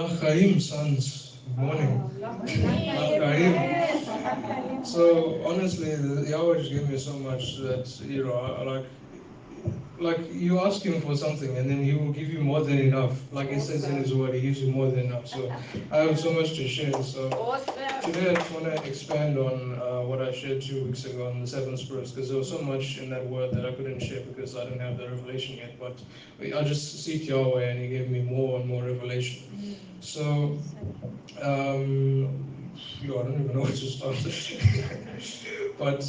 Lachaim sons, morning. Lachaim. So honestly, the, Yahweh just gave me so much that you know, like, like you ask him for something and then he will give you more than enough. Like he says in his word, he gives you more than enough. So I have so much to share. So today I just want to expand on uh, what I shared two weeks ago on the seven spirits because there was so much in that word that I couldn't share because I didn't have the revelation yet. But I just seek Yahweh and he gave me more and more revelation. So, um, you know, I don't even know where to start. but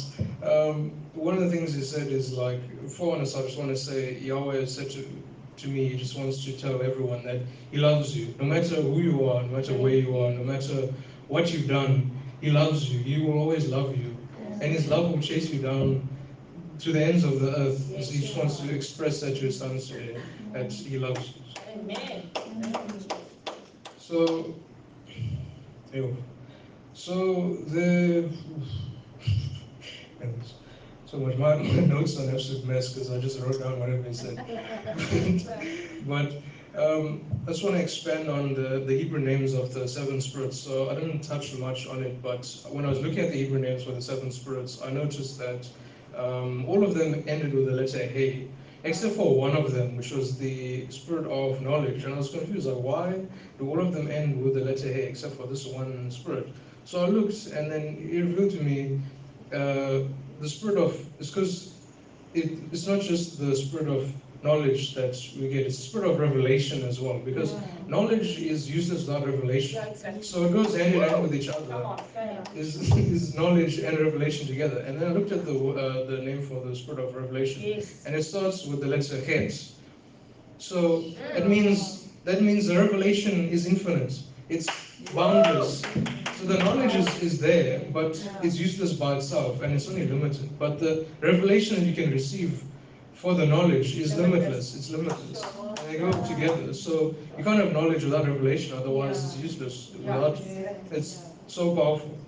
um, one of the things he said is like, for honest, I just want to say, Yahweh has said to, to me, he just wants to tell everyone that he loves you. No matter who you are, no matter where you are, no matter what you've done, he loves you. He will always love you. And his love will chase you down to the ends of the earth. He just wants to express that to his sons today, that he loves you. Amen. So, so the so much. My, notes are an absolute mess because I just wrote down whatever he said. but um, I just want to expand on the, the Hebrew names of the seven spirits. So I didn't touch much on it, but when I was looking at the Hebrew names for the seven spirits, I noticed that um, all of them ended with the letter Hey except for one of them, which was the spirit of knowledge. And I was confused, like, why do all of them end with the letter Hey except for this one spirit? So I looked, and then it revealed to me uh, the spirit of, it's because it, it's not just the spirit of knowledge that we get, it's the spirit of revelation as well, because knowledge is useless without revelation. Yeah, exactly. So it goes hand in hand with each other on, say it. is, is knowledge and revelation together. And then I looked at the uh, the name for the spirit of revelation, Yes. and it starts with the letter Het. So that means that means the revelation is infinite. It's boundless. So the knowledge is, is there, but it's useless by itself, and it's only limited. But the revelation you can receive for the knowledge is limitless. It's limitless. They go together. So you can't have knowledge without revelation, otherwise it's useless. Without it's so powerful.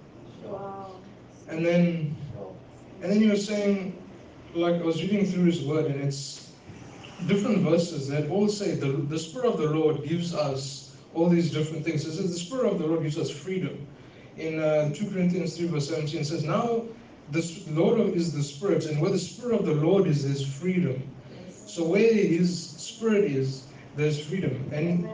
And then and then you were saying, like I was reading through his word, and it's different verses that all say the, the Spirit of the Lord gives us all these different things. It says the Spirit of the Lord gives us freedom. In uh, 2 Corinthians 3, verse 17, it says, Now the Lord is the Spirit, and where the Spirit of the Lord is, there's freedom. So where his Spirit is, there's freedom. And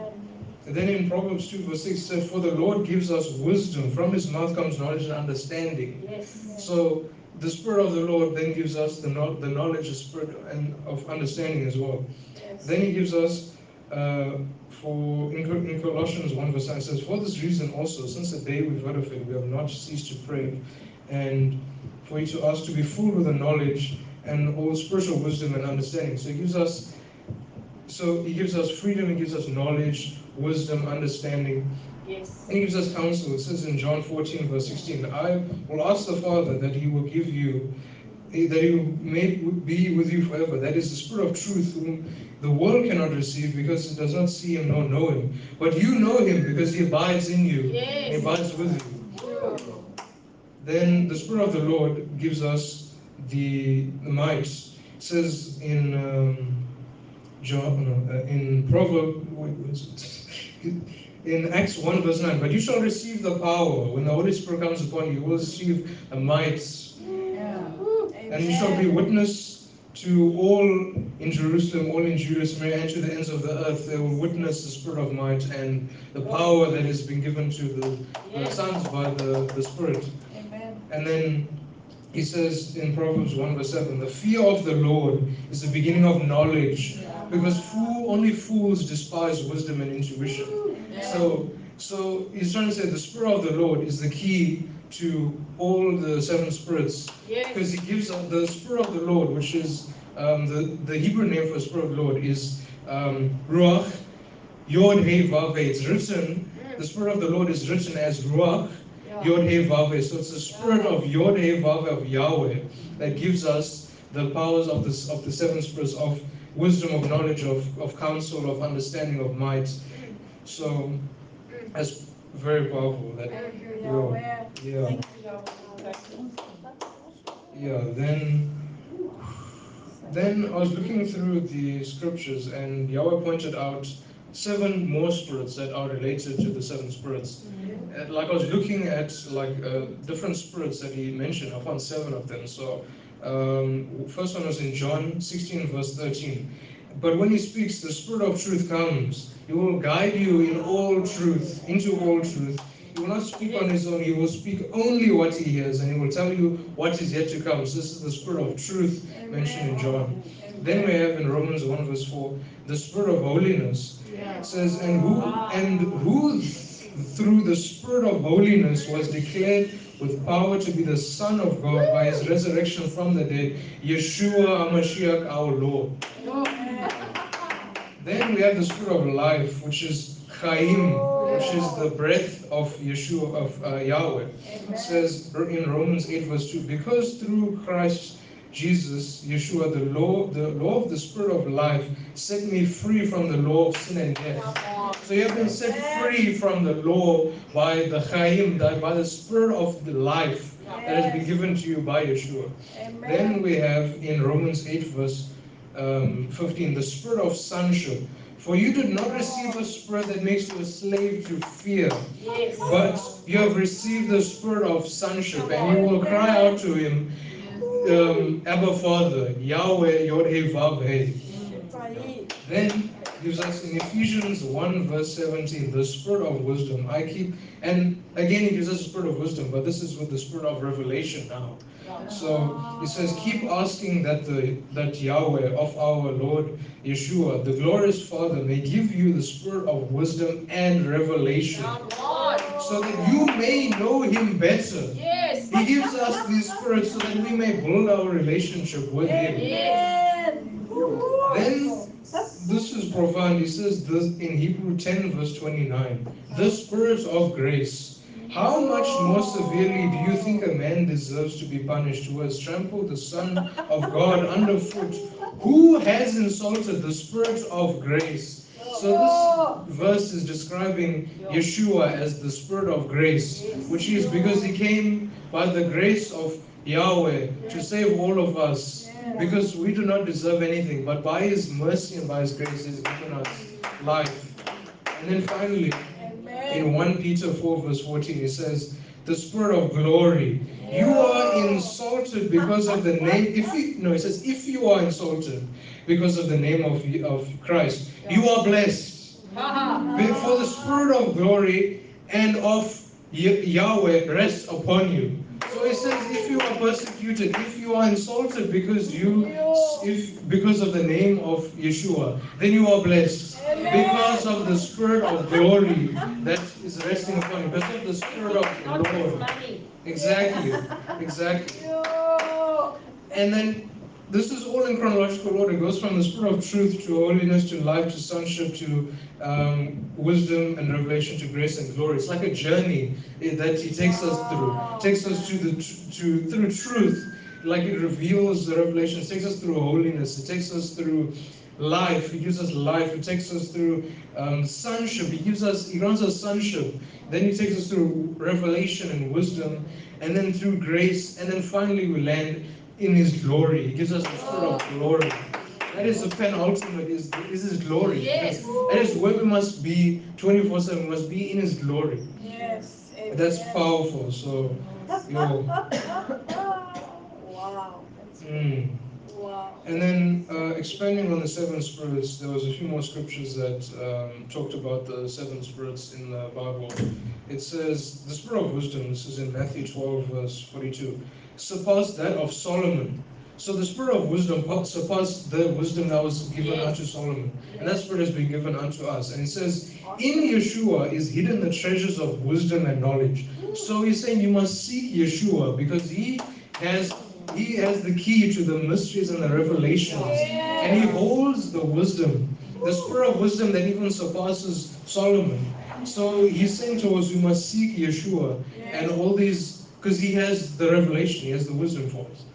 then in Proverbs 2, verse 6, it says, For the Lord gives us wisdom. From his mouth comes knowledge and understanding. Yes. So the Spirit of the Lord then gives us the, know- the knowledge, the Spirit, and of understanding as well. Yes. Then he gives us, uh, for in, in Colossians 1 verse 9 it says, For this reason also, since the day we've heard of it, we have not ceased to pray, and for you to us to be full with the knowledge and all spiritual wisdom and understanding. So he gives us, so he gives us freedom, he gives us knowledge, wisdom, understanding, Yes. and he gives us counsel. It says in John 14, verse 16, I will ask the Father that he will give you, that he will may be with you forever. That is the Spirit of truth, whom the world cannot receive because it does not see him nor know him. But you know him because he abides in you, and he abides with you. Then the Spirit of the Lord gives us the, the might. It says in um, John, no, uh, in Proverbs, wait, where is it? in Acts 1 verse 9, but you shall receive the power when the Holy Spirit comes upon you. You will receive a might, and you shall be witness to all in Jerusalem, all in Judea, Samaria, and to the ends of the earth. They will witness the Spirit of might and the power that has been given to the, the sons by the, the Spirit. And then he says in Proverbs 1 verse 7, the fear of the Lord is the beginning of knowledge, because fool, only fools despise wisdom and intuition. So, so he's trying to say the spirit of the Lord is the key to all the seven spirits, Yes. because he gives us the spirit of the Lord, which is um, the the Hebrew name for the spirit of the Lord is um, Ruach, Yod He Vav. It's written. The spirit of the Lord is written as Ruach, Yeah. Yod He Vav. So it's the spirit of Yod He Vav of Yahweh that gives us the powers of the of the seven spirits of wisdom, of knowledge, of, of counsel, of understanding, of might. So that's very powerful. That yeah, yeah, yeah. Then then I was looking through the scriptures, and Yahweh pointed out seven more spirits that are related to the seven spirits. And like I was looking at like uh, different spirits that he mentioned, I found seven of them. So um, first one was in John 16 verse 13. But when he speaks, the Spirit of truth comes. He will guide you in all truth, into all truth. He will not speak on his own. He will speak only what he hears, and he will tell you what is yet to come. So this is the Spirit of truth mentioned in John. Then we have in Romans 1 verse 4, the Spirit of holiness. It says, and who and who through the Spirit of holiness was declared with power to be the Son of God by his resurrection from the dead, Yeshua HaMashiach our Lord. Then we have the Spirit of life, which is Chaim, which is the breath of Yeshua, of uh, Yahweh. It says in Romans 8 verse 2, because through Christ Jesus, Yeshua, the law, the law of the Spirit of life set me free from the law of sin and death. So you have been set free from the law by the Chaim, by the Spirit of the life that has been given to you by Yeshua. Then we have in Romans 8 verse um, 15, the spirit of sonship. For you did not receive a spirit that makes you a slave to fear, Yes. but you have received the spirit of sonship, and you will cry out to him, um, Abba Father, Yahweh Yod He Vav He. Then gives us in Ephesians 1 verse 17 the spirit of wisdom. I keep and again he gives us the spirit of wisdom, but this is with the spirit of revelation now. So it says, keep asking that the that Yahweh of our Lord Yeshua, the glorious Father, may give you the spirit of wisdom and revelation, so that you may know Him better. He gives us these spirits so that we may build our relationship with Him. Then this is profound. He says this in Hebrew 10 verse 29. The spirit of grace. How much more severely do you think a man deserves to be punished who has trampled the Son of God underfoot? Who has insulted the spirit of grace? So this verse is describing Yeshua as the spirit of grace, which is because he came by the grace of Yahweh to save all of us because we do not deserve anything, but by His mercy and by His grace, He's given us life. And then finally, in 1 Peter 4, verse 14, it says, The Spirit of glory. You are insulted because of the name. If you no, it says, if you are insulted because of the name of, of Christ, you are blessed. Uh-huh. For the Spirit of glory and of Yahweh rests upon you. So it says, if you are persecuted, if you are insulted because you, if because of the name of Yeshua, then you are blessed because of the spirit of glory that is resting upon you, because of the spirit of the Lord. Exactly, exactly. And then this is all in chronological order. It goes from the spirit of truth to holiness to life to sonship to um, wisdom and revelation to grace and glory. It's like a journey eh, that he takes us through. Takes us to the to through truth, like it reveals the revelation. It takes us through holiness. It takes us through life. He gives us life. He takes us through um, sonship. He gives us. He grants us sonship. Then he takes us through revelation and wisdom, and then through grace, and then finally we land in His glory. He gives us the spirit of glory. That is the penultimate. Is is His glory. Yes. That is where we must be 24/7. Must be in His glory. Yes. That's powerful. So, yo. Wow. Mm. Wow. And then uh, expanding on the seven spirits, there was a few more scriptures that um, talked about the seven spirits in the Bible. It says, the spirit of wisdom, this is in Matthew 12, verse 42, surpassed that of Solomon. So the spirit of wisdom pa- surpassed the wisdom that was given unto Solomon. And that spirit has been given unto us. And it says, in Yeshua is hidden the treasures of wisdom and knowledge. So he's saying you must seek Yeshua because he has he has the key to the mysteries and the revelations. And he holds the wisdom, the spirit of wisdom that even surpasses Solomon. So he's saying to us, we must seek Yeshua and all these, because he has the revelation, he has the wisdom for us.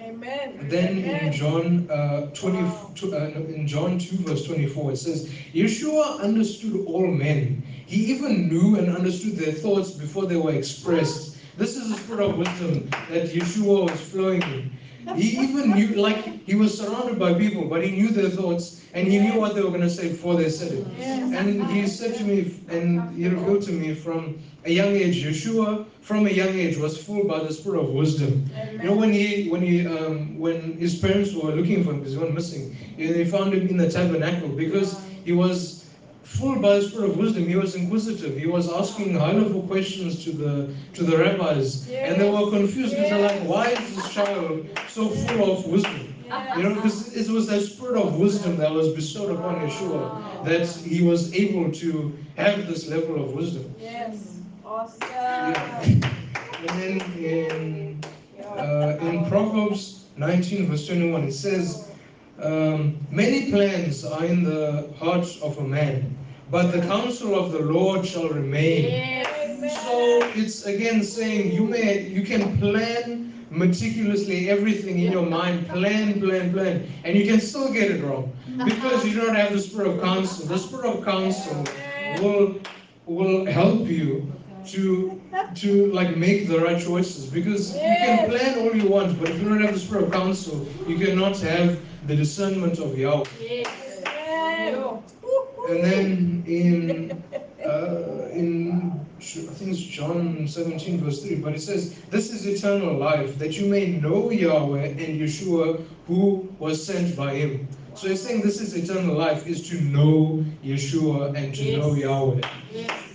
Amen. Then in John uh, 20, Wow. uh, in John 2 verse 24 it says, Yeshua understood all men. He even knew and understood their thoughts before they were expressed. This is the spirit of wisdom that Yeshua was flowing in. He even knew, like, he was surrounded by people, but he knew their thoughts and he knew what they were going to say before they said it. Yes. And he said to me, and he revealed to me from a young age, Yeshua, from a young age, was full by the spirit of wisdom. You know, when he, when he, um, when his parents were looking for him because he went missing, they found him in the tabernacle because he was full by the spirit of wisdom. He was inquisitive. He was asking high-level questions to the to the rabbis, and they were confused because they're like, "Why is this child so full of wisdom?" You know, because it was that spirit of wisdom that was bestowed upon Yeshua that he was able to have this level of wisdom. Yes. Awesome. And then in uh, in Proverbs 19 verse 21 it says, um, "Many plans are in the heart of a man, but the counsel of the Lord shall remain." So it's again saying you may you can plan meticulously everything in your mind, plan, plan, plan, and you can still get it wrong because you don't have the spirit of counsel. The spirit of counsel will will help you to to like make the right choices because you can plan all you want, but if you don't have the spirit of counsel, you cannot have the discernment of Yahweh. And then in uh, in I think it's John 17 verse 3, but it says, "This is eternal life, that you may know Yahweh and Yeshua, who was sent by Him." So he's saying this is eternal life, is to know Yeshua and to Yes. know Yahweh. Yes.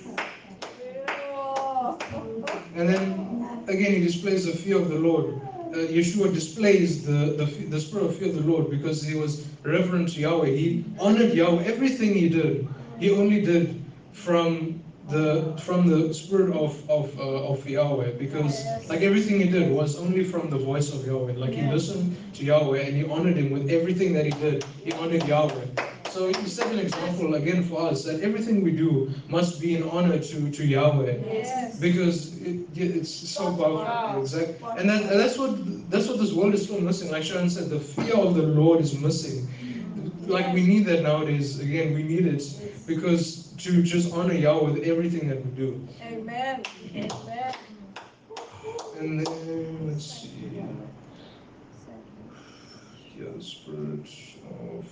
And then again, he displays the fear of the Lord. Uh, Yeshua displays the, the, the spirit of fear of the Lord because he was reverent to Yahweh. He honored Yahweh. Everything he did, he only did from the from the spirit of of uh, of Yahweh because like everything he did was only from the voice of Yahweh. Like he listened to Yahweh and he honored him with everything that he did. He honored Yahweh. So he set an example again for us that everything we do must be in honor to, to Yahweh Yes. because it, it's so powerful. Wow. Exactly, and that, and that's what that's what this world is still missing. Like Sharon said, the fear of the Lord is missing. Like we need that nowadays. Again, we need it because to just honor Yahweh with everything that we do. Amen. Amen. And then let's see. Yeah, the spirit of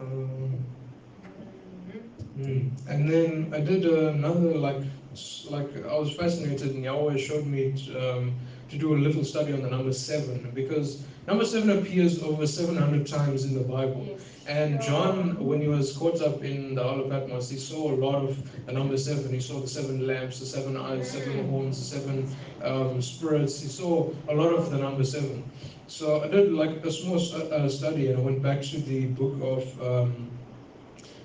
Um, Mm. And then I did another like like I was fascinated and Yahweh showed me um, to do a little study on the number seven because number seven appears over 700 times in the Bible. Yes. And John, when he was caught up in the Isle of Patmos, he saw a lot of the number seven. He saw the seven lamps, the seven eyes, seven horns, the seven um, spirits. He saw a lot of the number seven. So I did like a small uh, study and I went back to the book of um,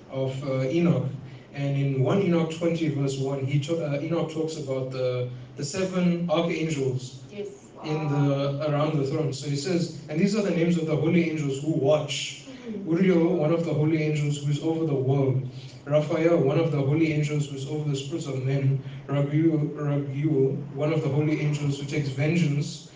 of uh, Enoch. And in 1 Enoch 20 verse 1, he ta- uh, Enoch talks about the, the seven archangels Yes. in the around the throne. So he says, and these are the names of the holy angels who watch. Uriel, one of the holy angels who is over the world. Raphael, one of the holy angels who is over the spirits of men. Raguel, one of the holy angels who takes vengeance.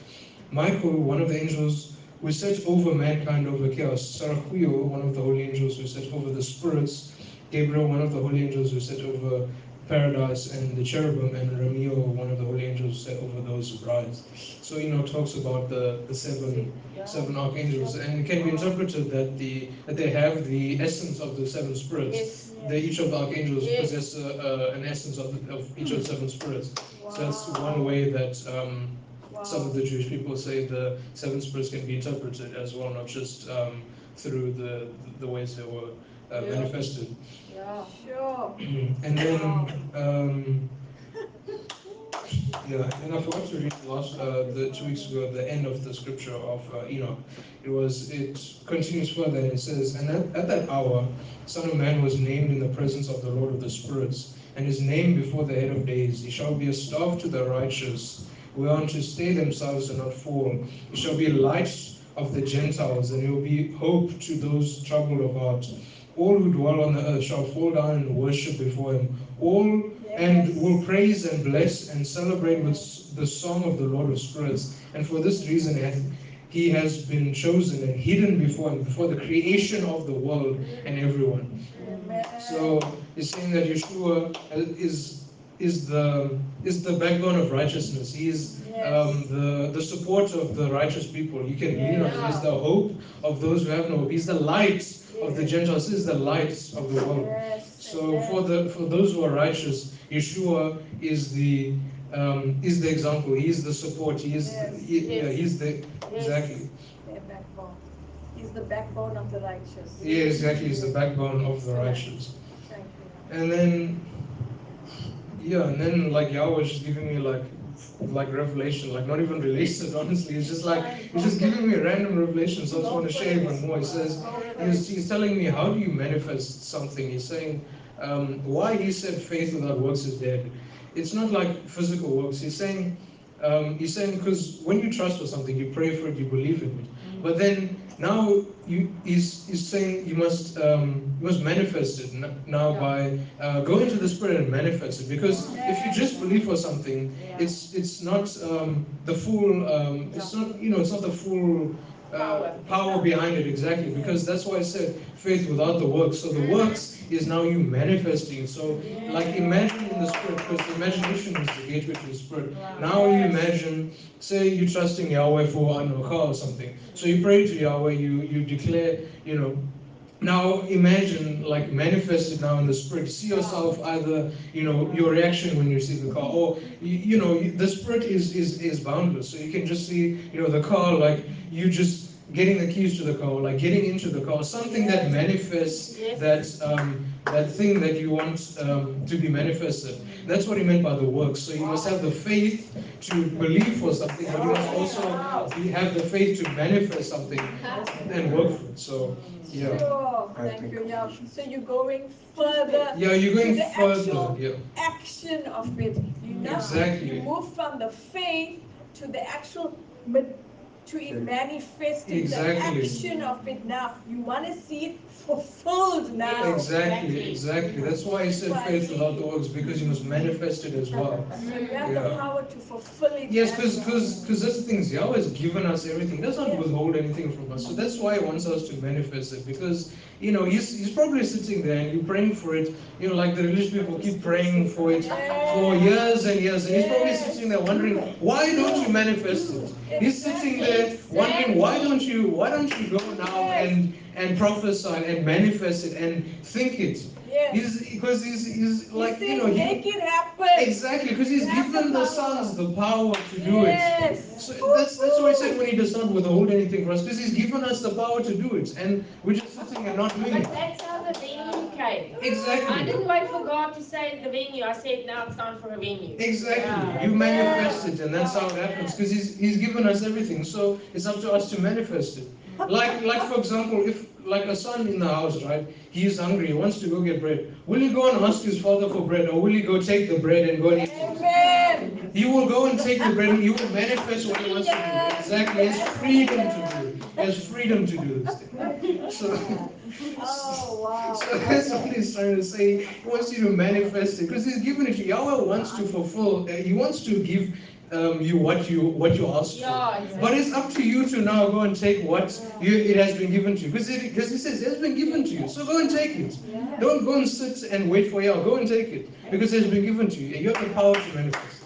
Michael, one of the angels who set over mankind over chaos. Sarachiel, one of the holy angels who set over the spirits. Gabriel, one of the holy angels who set over paradise and the cherubim, and Ramiel, one of the holy angels set over those brides. So Enoch talks about the, the seven seven archangels, and it can be interpreted that the that they have the essence of the seven spirits. Yes. They, each of the archangels Yes. possess uh, uh, an essence of, the, of each of the seven spirits. So that's one way that um, some of the Jewish people say the seven spirits can be interpreted as well, not just um, through the the ways they were uh, Yeah. manifested. Yeah. Sure. and then um, yeah, and I forgot to read last uh, the two weeks ago the end of the scripture of uh, Enoch. It was it continues further and it says, and at, at that hour, Son of Man was named in the presence of the Lord of the spirits, and his name before the head of days. He shall be a staff to the righteous, whereon to stay themselves and not fall. He shall be a light of the Gentiles, and he will be hope to those troubled of heart. All who dwell on the earth shall fall down and worship before him. All and will praise and bless and celebrate with the song of the Lord of spirits. And for this reason he has been chosen and hidden before him, before the creation of the world and everyone. Amen. So he's saying that Yeshua is is the is the backbone of righteousness. He is um, the the support of the righteous people. You can lean on. He's the hope of those who have no hope. He's the light of the Gentiles. is the light of the world. So for the for those who are righteous, Yeshua is the um, is the example. He is the support. He is Yes. he- yeah, Yes. he's the exactly Their backbone. He's the backbone of the righteous. yeah exactly. He's the backbone of the righteous. And then yeah, and then like Yahweh was just giving me like like revelation, like not even related. Honestly, it's just like he's just giving me a random revelations. I just want to share even more. He says. He's, he's telling me how do you manifest something. He's saying um, why he said faith without works is dead. It's not like physical works. He's saying um, he's saying because when you trust for something, you pray for it, you believe in it. But then now you he's, he's saying you must um, you must manifest it now Yeah. by uh, go into the spirit and manifest it. Because if you just believe for something, Yeah. it's it's not um, the full um, it's not you know it's not the full uh, Power. behind it exactly because that's why I said faith without the works. So the works is now you manifesting. So like imagine in the spirit because the imagination is the gateway to the spirit. Now you imagine, say you're trusting Yahweh for I a car or something. So you pray to Yahweh, you you declare, you know, now imagine like manifest it now in the spirit. See yourself either, you know, your reaction when you see the car, or you, you know, the spirit is is is boundless. So you can just see, you know, the car like you just getting the keys to the car, like getting into the car, something that manifests that um, that thing that you want um, to be manifested. That's what he meant by the works. So you must have the faith to believe for something, but you must also have the faith to manifest something and work for it. So yeah. Sure, thank you, yeah. So you're going further, Yeah, you're going The further. actual- Yeah, action of it. You know, Exactly. You move from the faith to the actual, to it manifesting Exactly. the action of it now. You want to see it fulfilled now. exactly, exactly. That's why I said faith without the works because you must manifest it as well. So you have the power to fulfill it. Yes, because because because that's the thing. is Yahweh has given us everything. He does not Yeah. withhold anything from us. So that's why He wants us to manifest it. Because you know He's He's probably sitting there and you're praying for it. You know, like the religious people keep praying for it for years and years, and He's probably sitting there wondering why don't you manifest it? He's sitting there wondering why don't you why don't you go now and and prophesy and manifest it and think it. Yes. He's because he's he's like he you says, know he, make it happen. exactly because he's That's the given the power. sons the power to do it. Yes. So that's that's why I said when he does not withhold anything from us, because he's given us the power to do it, and we're just sitting and not doing But it. that's how the venue came. Exactly. I didn't wait for God to say the venue. I said now it's time for a venue. Exactly. Yeah. You manifest it, and that's how it happens. Because he's he's given us everything, so it's up to us to manifest it. Like like for example, if like a son in the house, right? He is hungry. He wants to go get bread. Will he go and ask his father for bread, or will he go take the bread and go and eat it? Amen. He will go and take the bread and he will manifest what he wants to do. Exactly. He has freedom to do it. He has freedom to do this thing. So, Oh, wow. so that's what he's trying to say. He wants you to manifest it because he's given it to you. Yahweh wants to fulfill, uh, he wants to give um, you what you what you asked for. Exactly. But it's up to you to now go and take what you, it has been given to you. Because it because he says it has been given to you. So go and take it. Don't go and sit and wait for Yahweh. Go and take it. Because it has been given to you. And You have the power to manifest.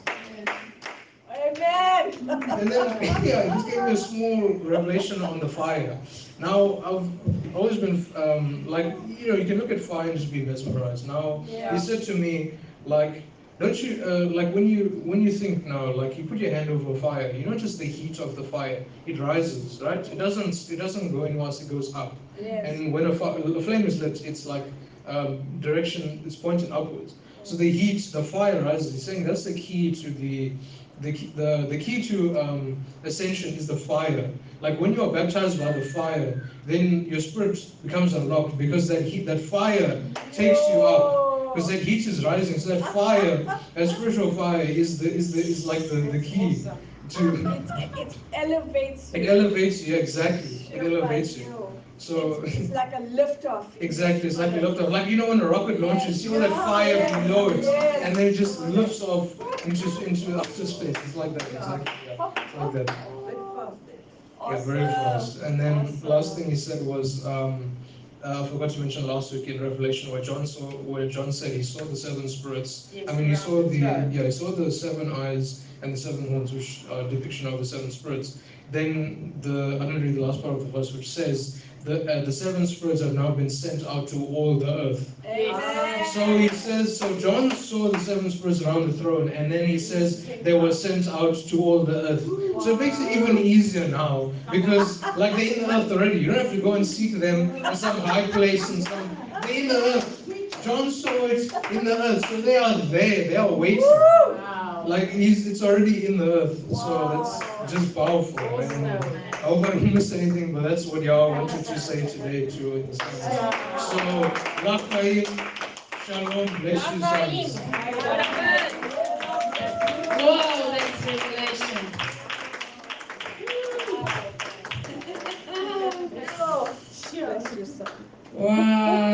Amen. And then, yeah, he gave me a small revelation on the fire. Now, I've always been, um, like, you know, you can look at fire and just be mesmerized. Now, Yeah. he said to me, like, don't you, uh, like, when you when you think now, like, you put your hand over a fire, you notice the heat of the fire. It rises, right? It doesn't, it doesn't go in once, it goes up. Yes. And when a, a flame is lit, it's like um, direction, it's pointing upwards. So the heat, the fire rises. He's saying that's the key to the, the, key- the, the key to um, ascension is the fire. Like when you are baptized by the fire, then your spirit becomes unlocked because that heat, that fire takes you up. Because that heat is rising. So that fire, that spiritual fire, is the is the is like the, the key to. It, it elevates you. It elevates you exactly. It elevates you. So. It's, it's like a lift off. Exactly, it's like a lift off. Like you know when a rocket launches, you know that fire below it, and then it just lifts off into into outer space. It's like that, exactly. Yeah. It's like that. Yeah, very fast. And then last thing he said was, um, uh, I forgot to mention last week in Revelation where John saw, where John said he saw the seven spirits. Yes, I mean, he saw the, right. yeah, he saw the seven eyes and the seven horns, which are depiction of the seven spirits. Then the, I don't read the last part of the verse, which says, the, uh, the seven spirits have now been sent out to all the earth. Amen. So he says, so John saw the seven spirits around the throne, and then he says they were sent out to all the earth. So it makes it even easier now, because like they're in the earth already. You don't have to go and seek them in some high place and some. They're in the earth. John saw it in the earth, so they are there. They are waiting. Wow. Like he's, it's already in the earth. So that's just powerful. Awesome, man. man. I hope I didn't miss anything, but that's what y'all wanted to say today too. in the sense. So, Rafael, Shalom, bless you, sons. Whoa, that's revelation. Wow.